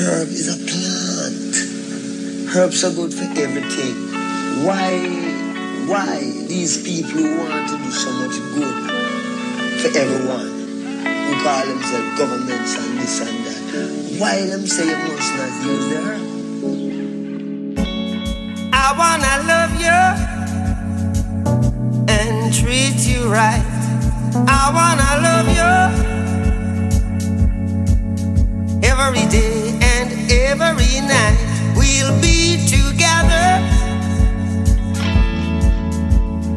herb is a plant. Herbs are good for everything. Why, why these people who want to do so much good for everyone, who call themselves governments and this and that, why them say you must not use the herb? I wanna love you and treat you right. I wanna love you every day every night we'll be together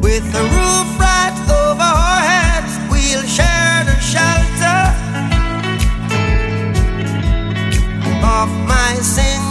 with a roof right over our heads. We'll share the shelter of my sins.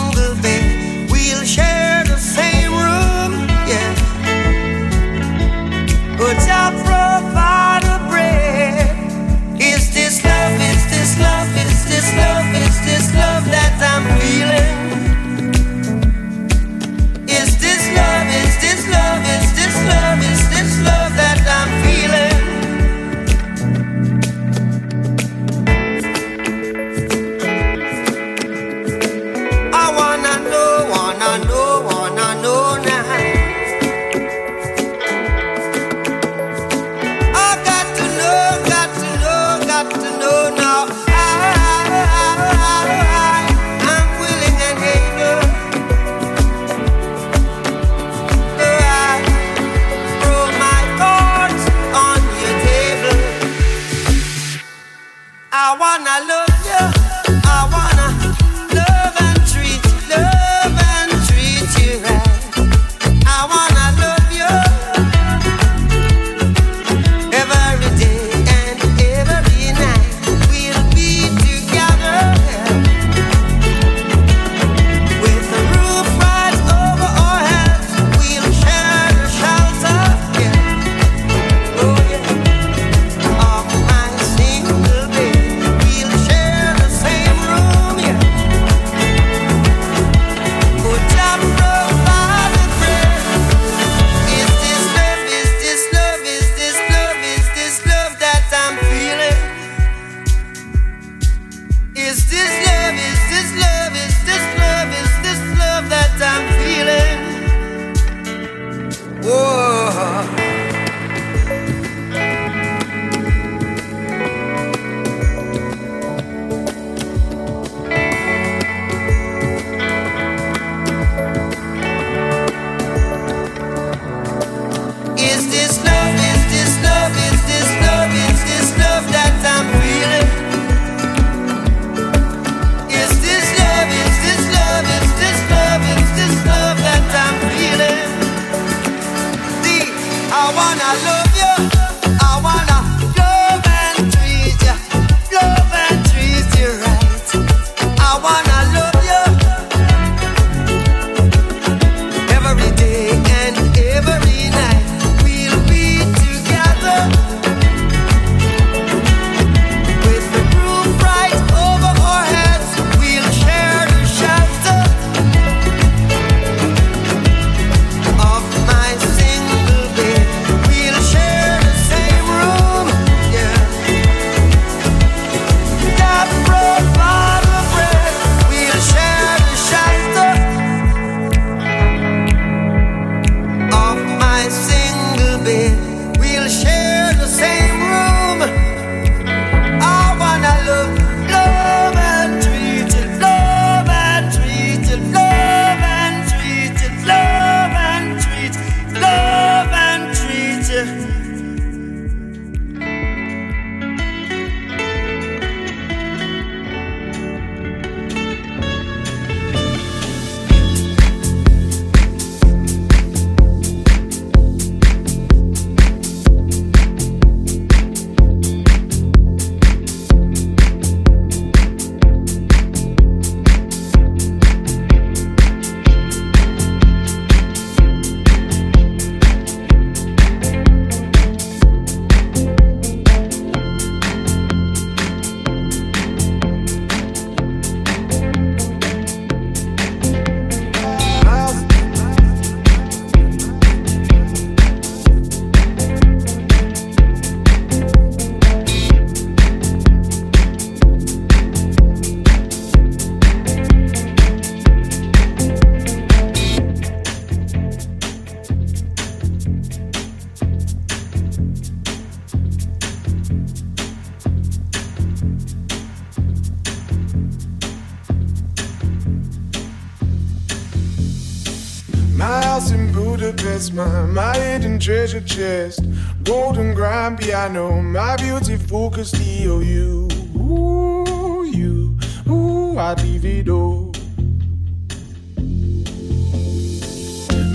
Treasure chest. Golden grand piano, my beautiful Castillo. You, ooh, you, ooh, I divido.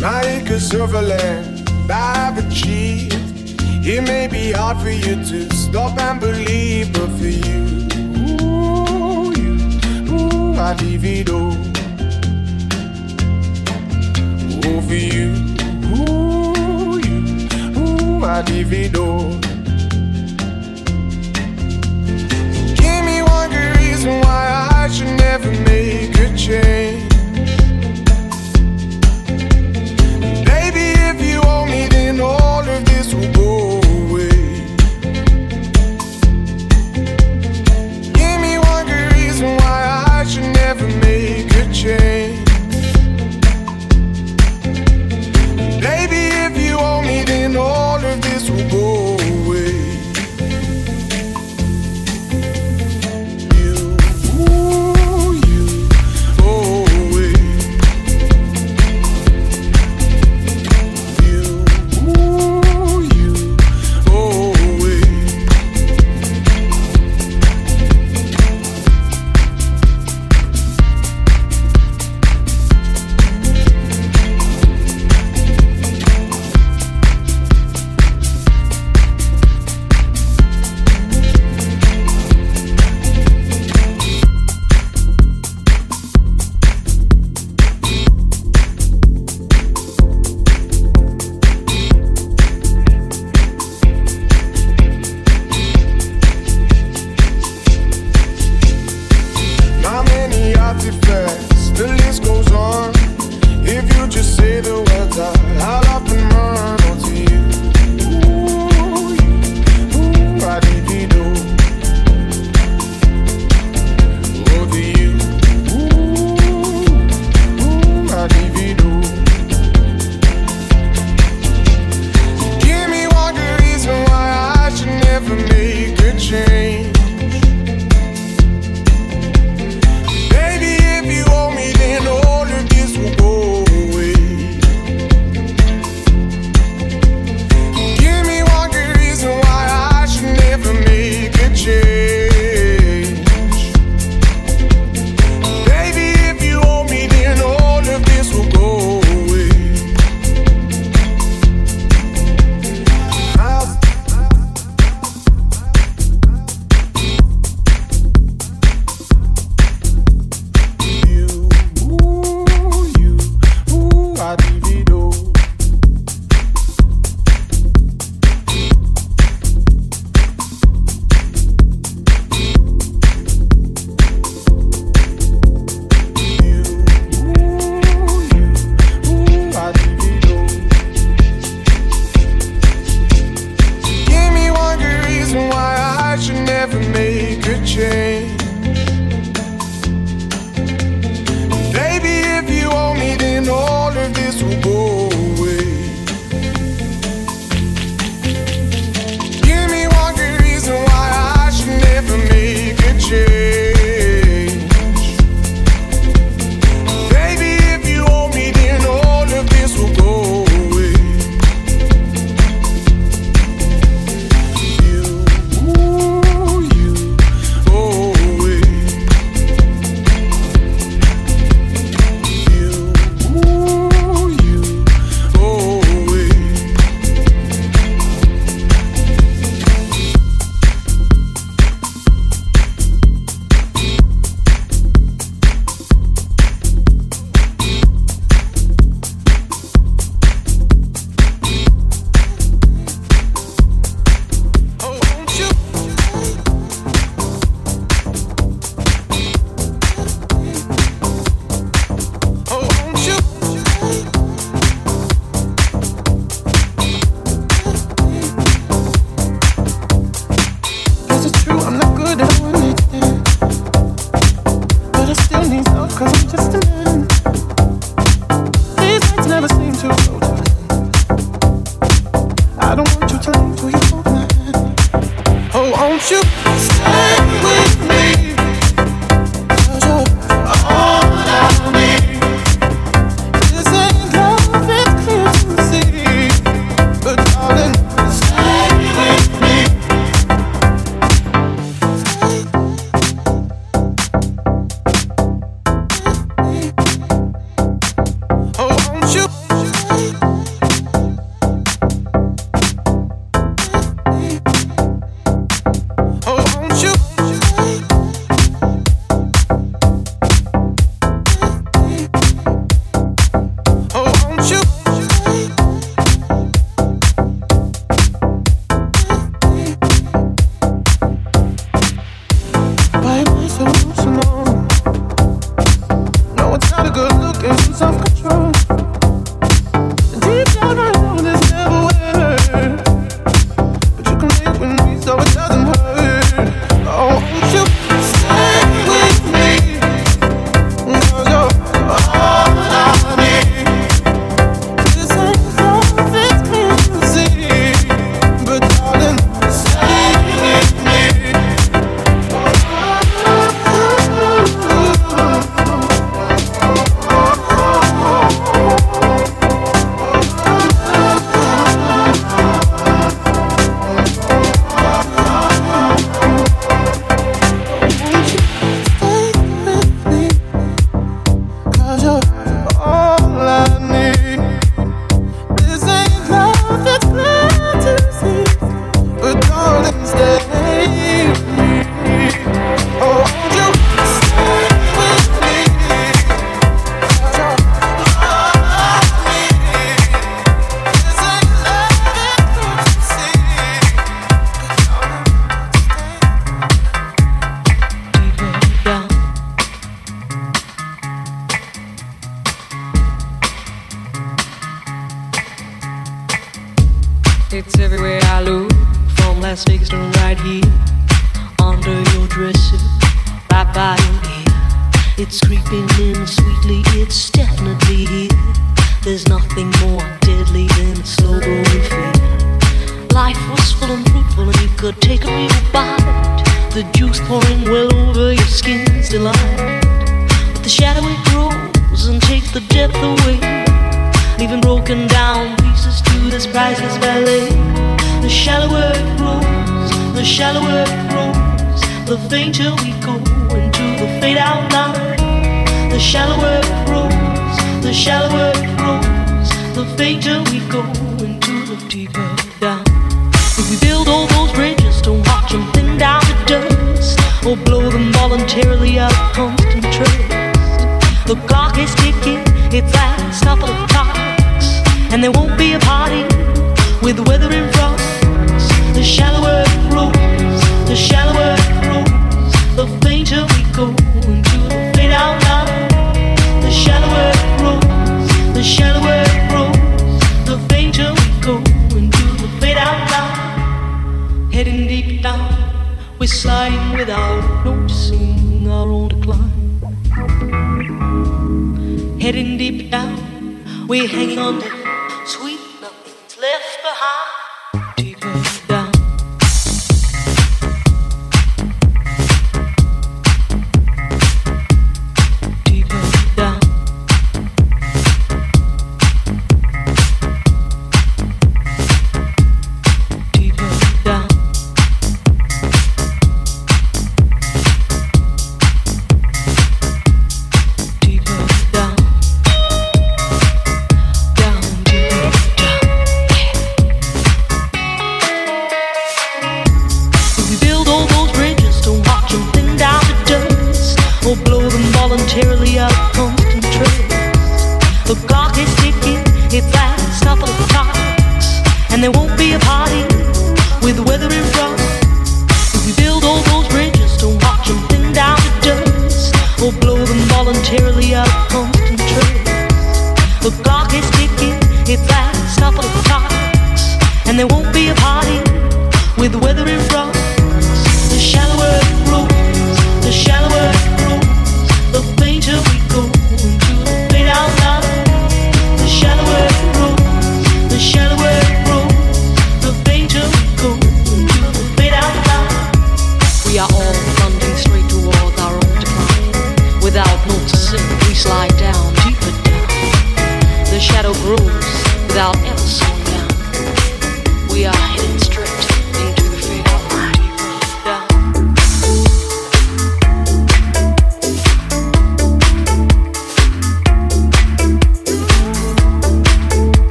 My acres of land I've achieved. It may be hard for you to stop and believe, but for you, ooh, you, ooh, I divido. for ooh,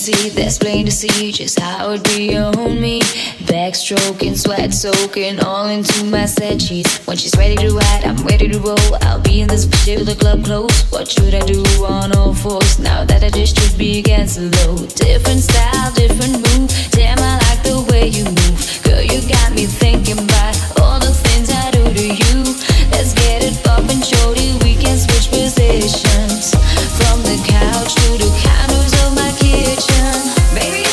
see, that's plain to see just how it be on me. Backstroking, sweat soaking, all into my set sheets. When she's ready to ride, I'm ready to roll. I'll be in this bitch till the club close. What should I do on all fours now that I just should be against the low? Different style, different move. Damn, I like the way you move. Girl, you got me thinking about all the things I do to you. Let's get it poppin', shorty. We can switch positions from the couch to the counters of my kitchen. Baby,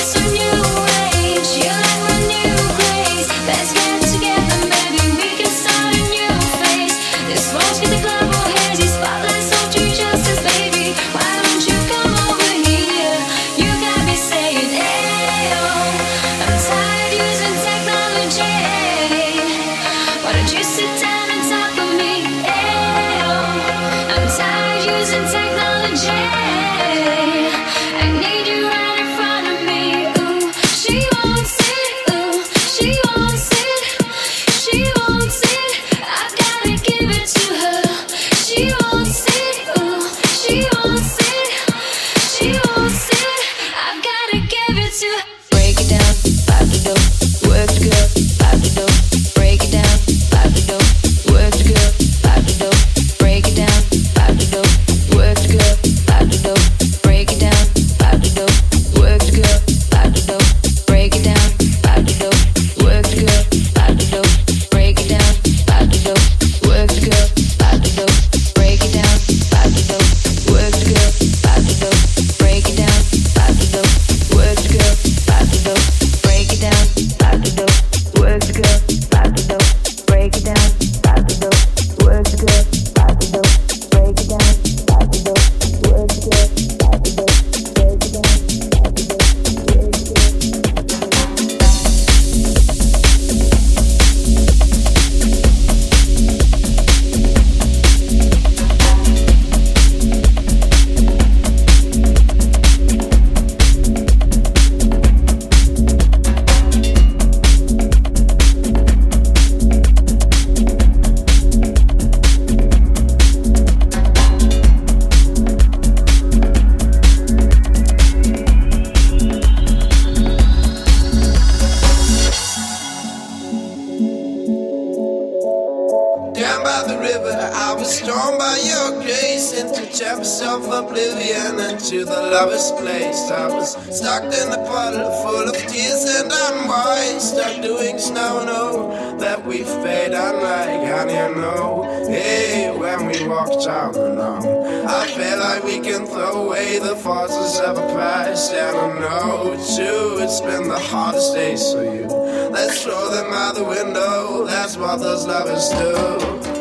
lover's place. I was stuck in a puddle full of tears and unwise, stuck doing snow. No, that we fade unlike, and you know, hey, when we walk down the long, I feel like we can throw away the forces of a past, and I know too, it's been the hardest days for you. Let's throw them out the window, that's what those lovers do.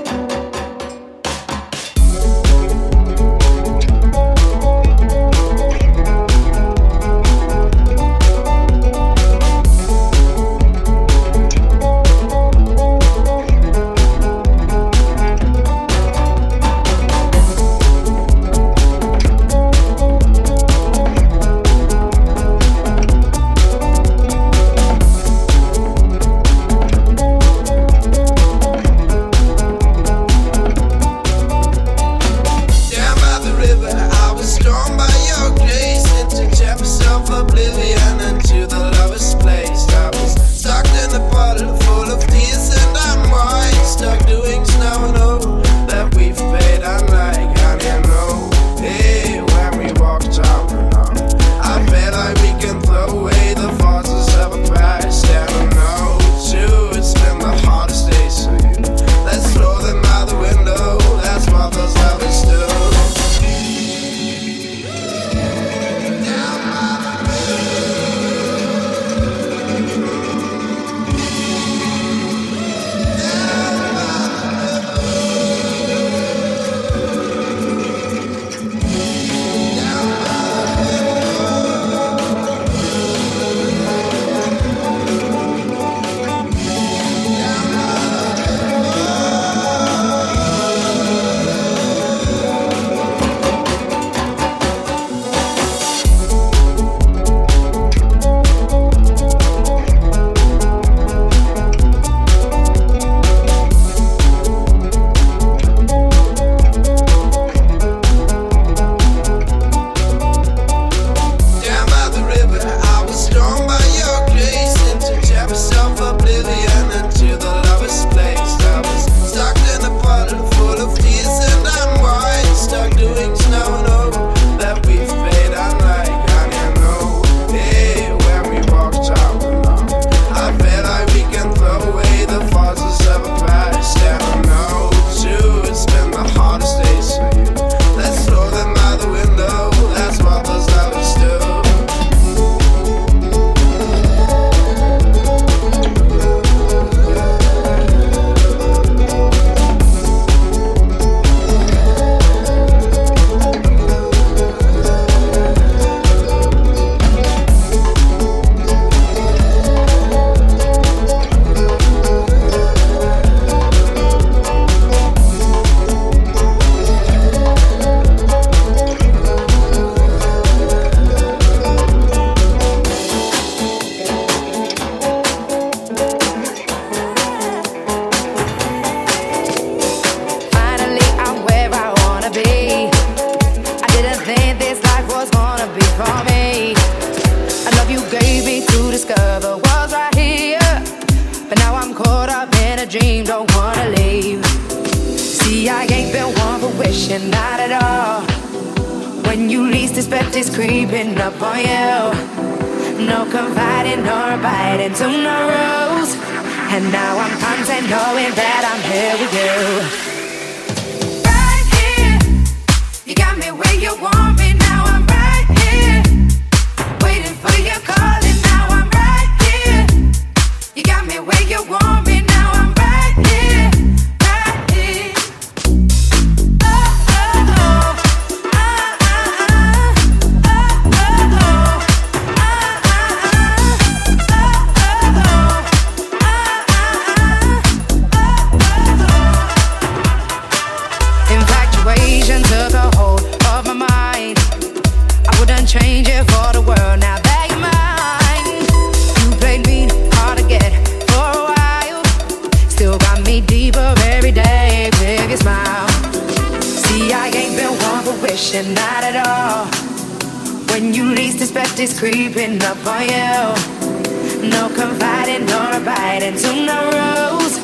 creeping up on you. No confiding no abiding to no rules.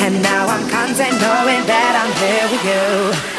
And now I'm content knowing that I'm here with you.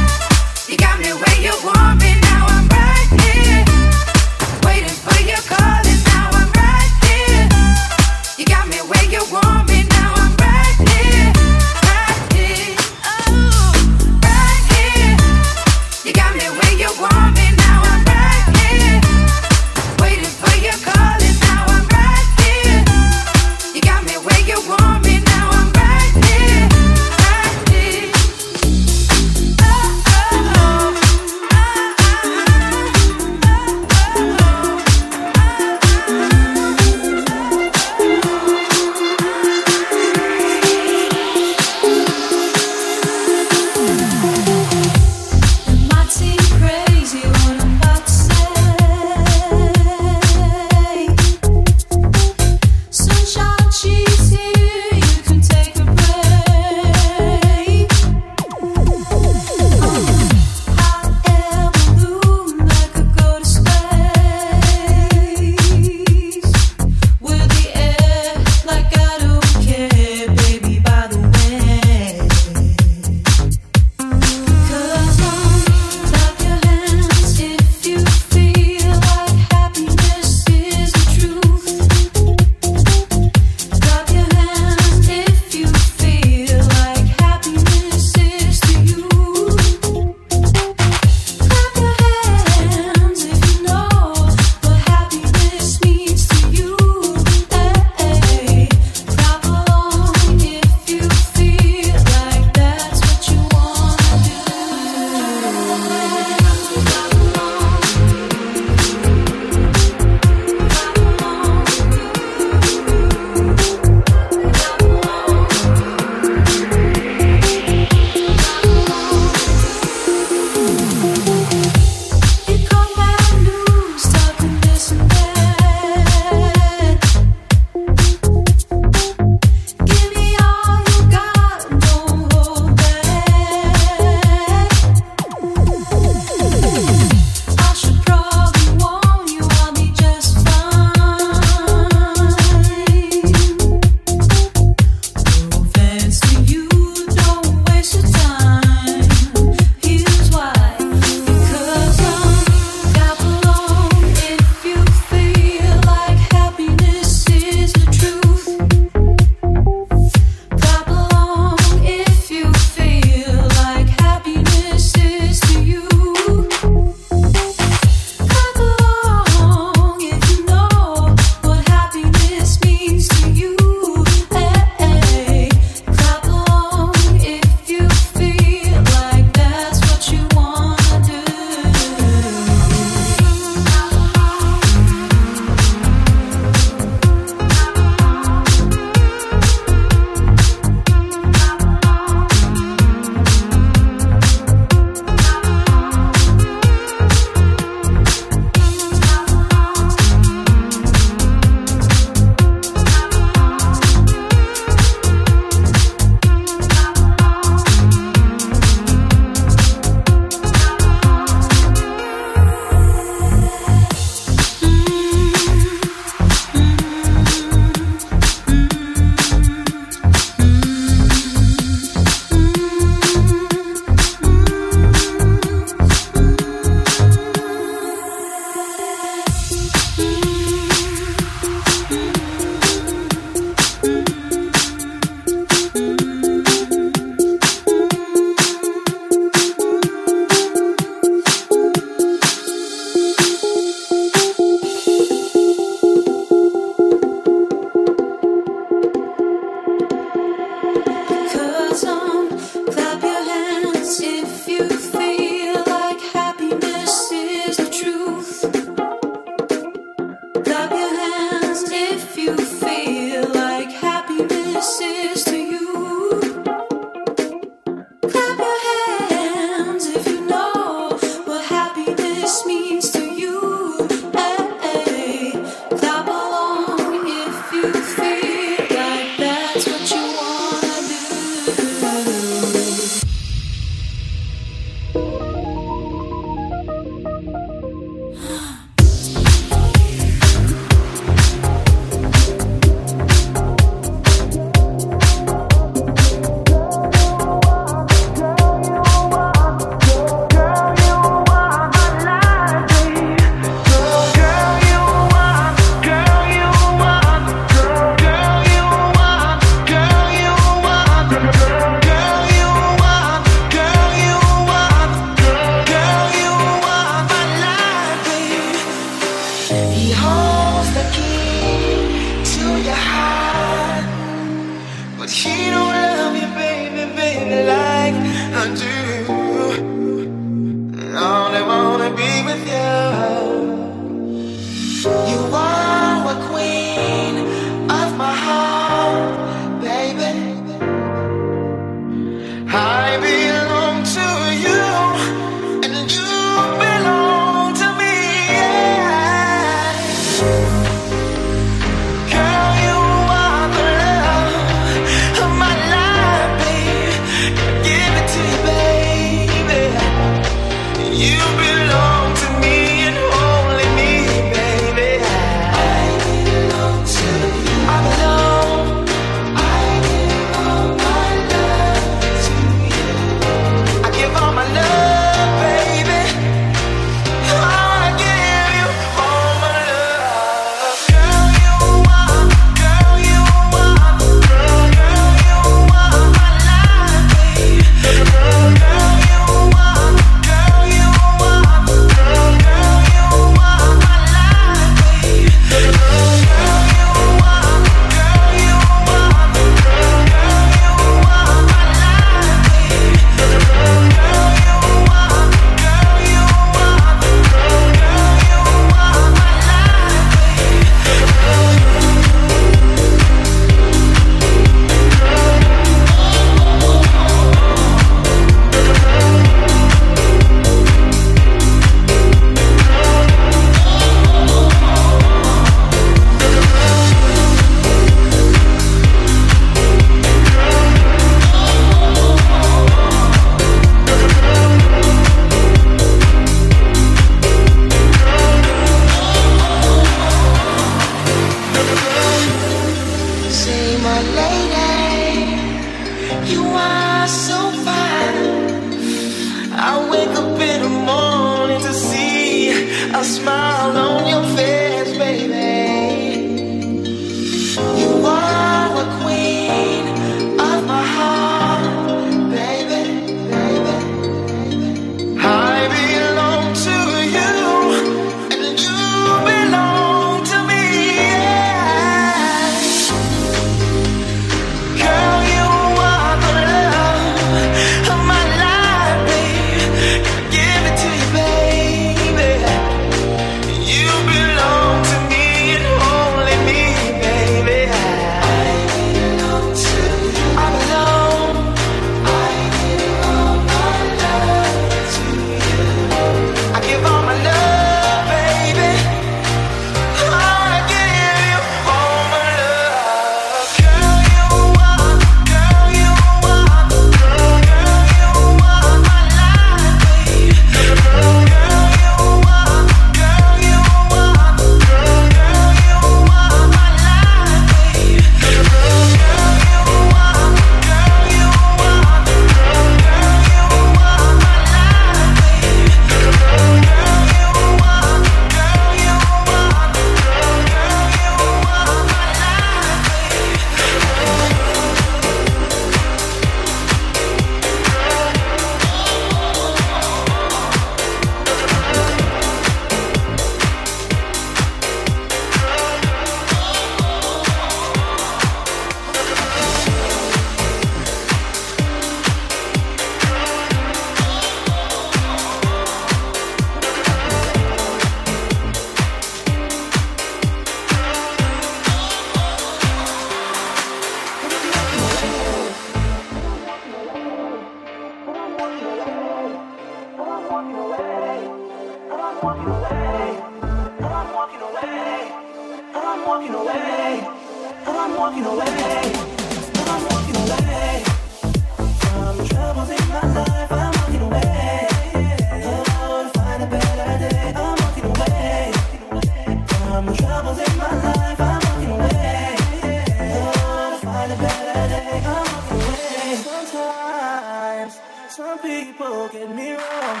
Some people get me wrong,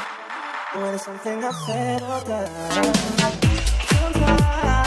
but it's something I said or done. Sometimes.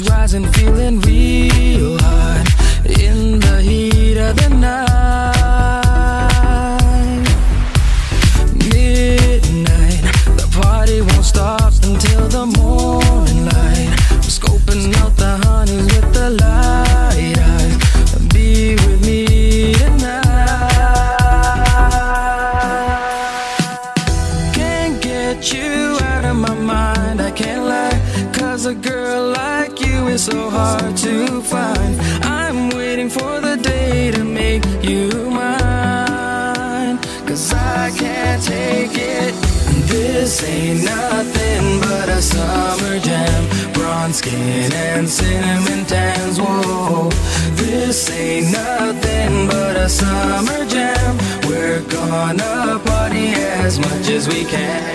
Is rising, feeling real much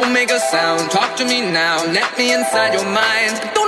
Don't make a sound, talk to me now, let me inside your mind.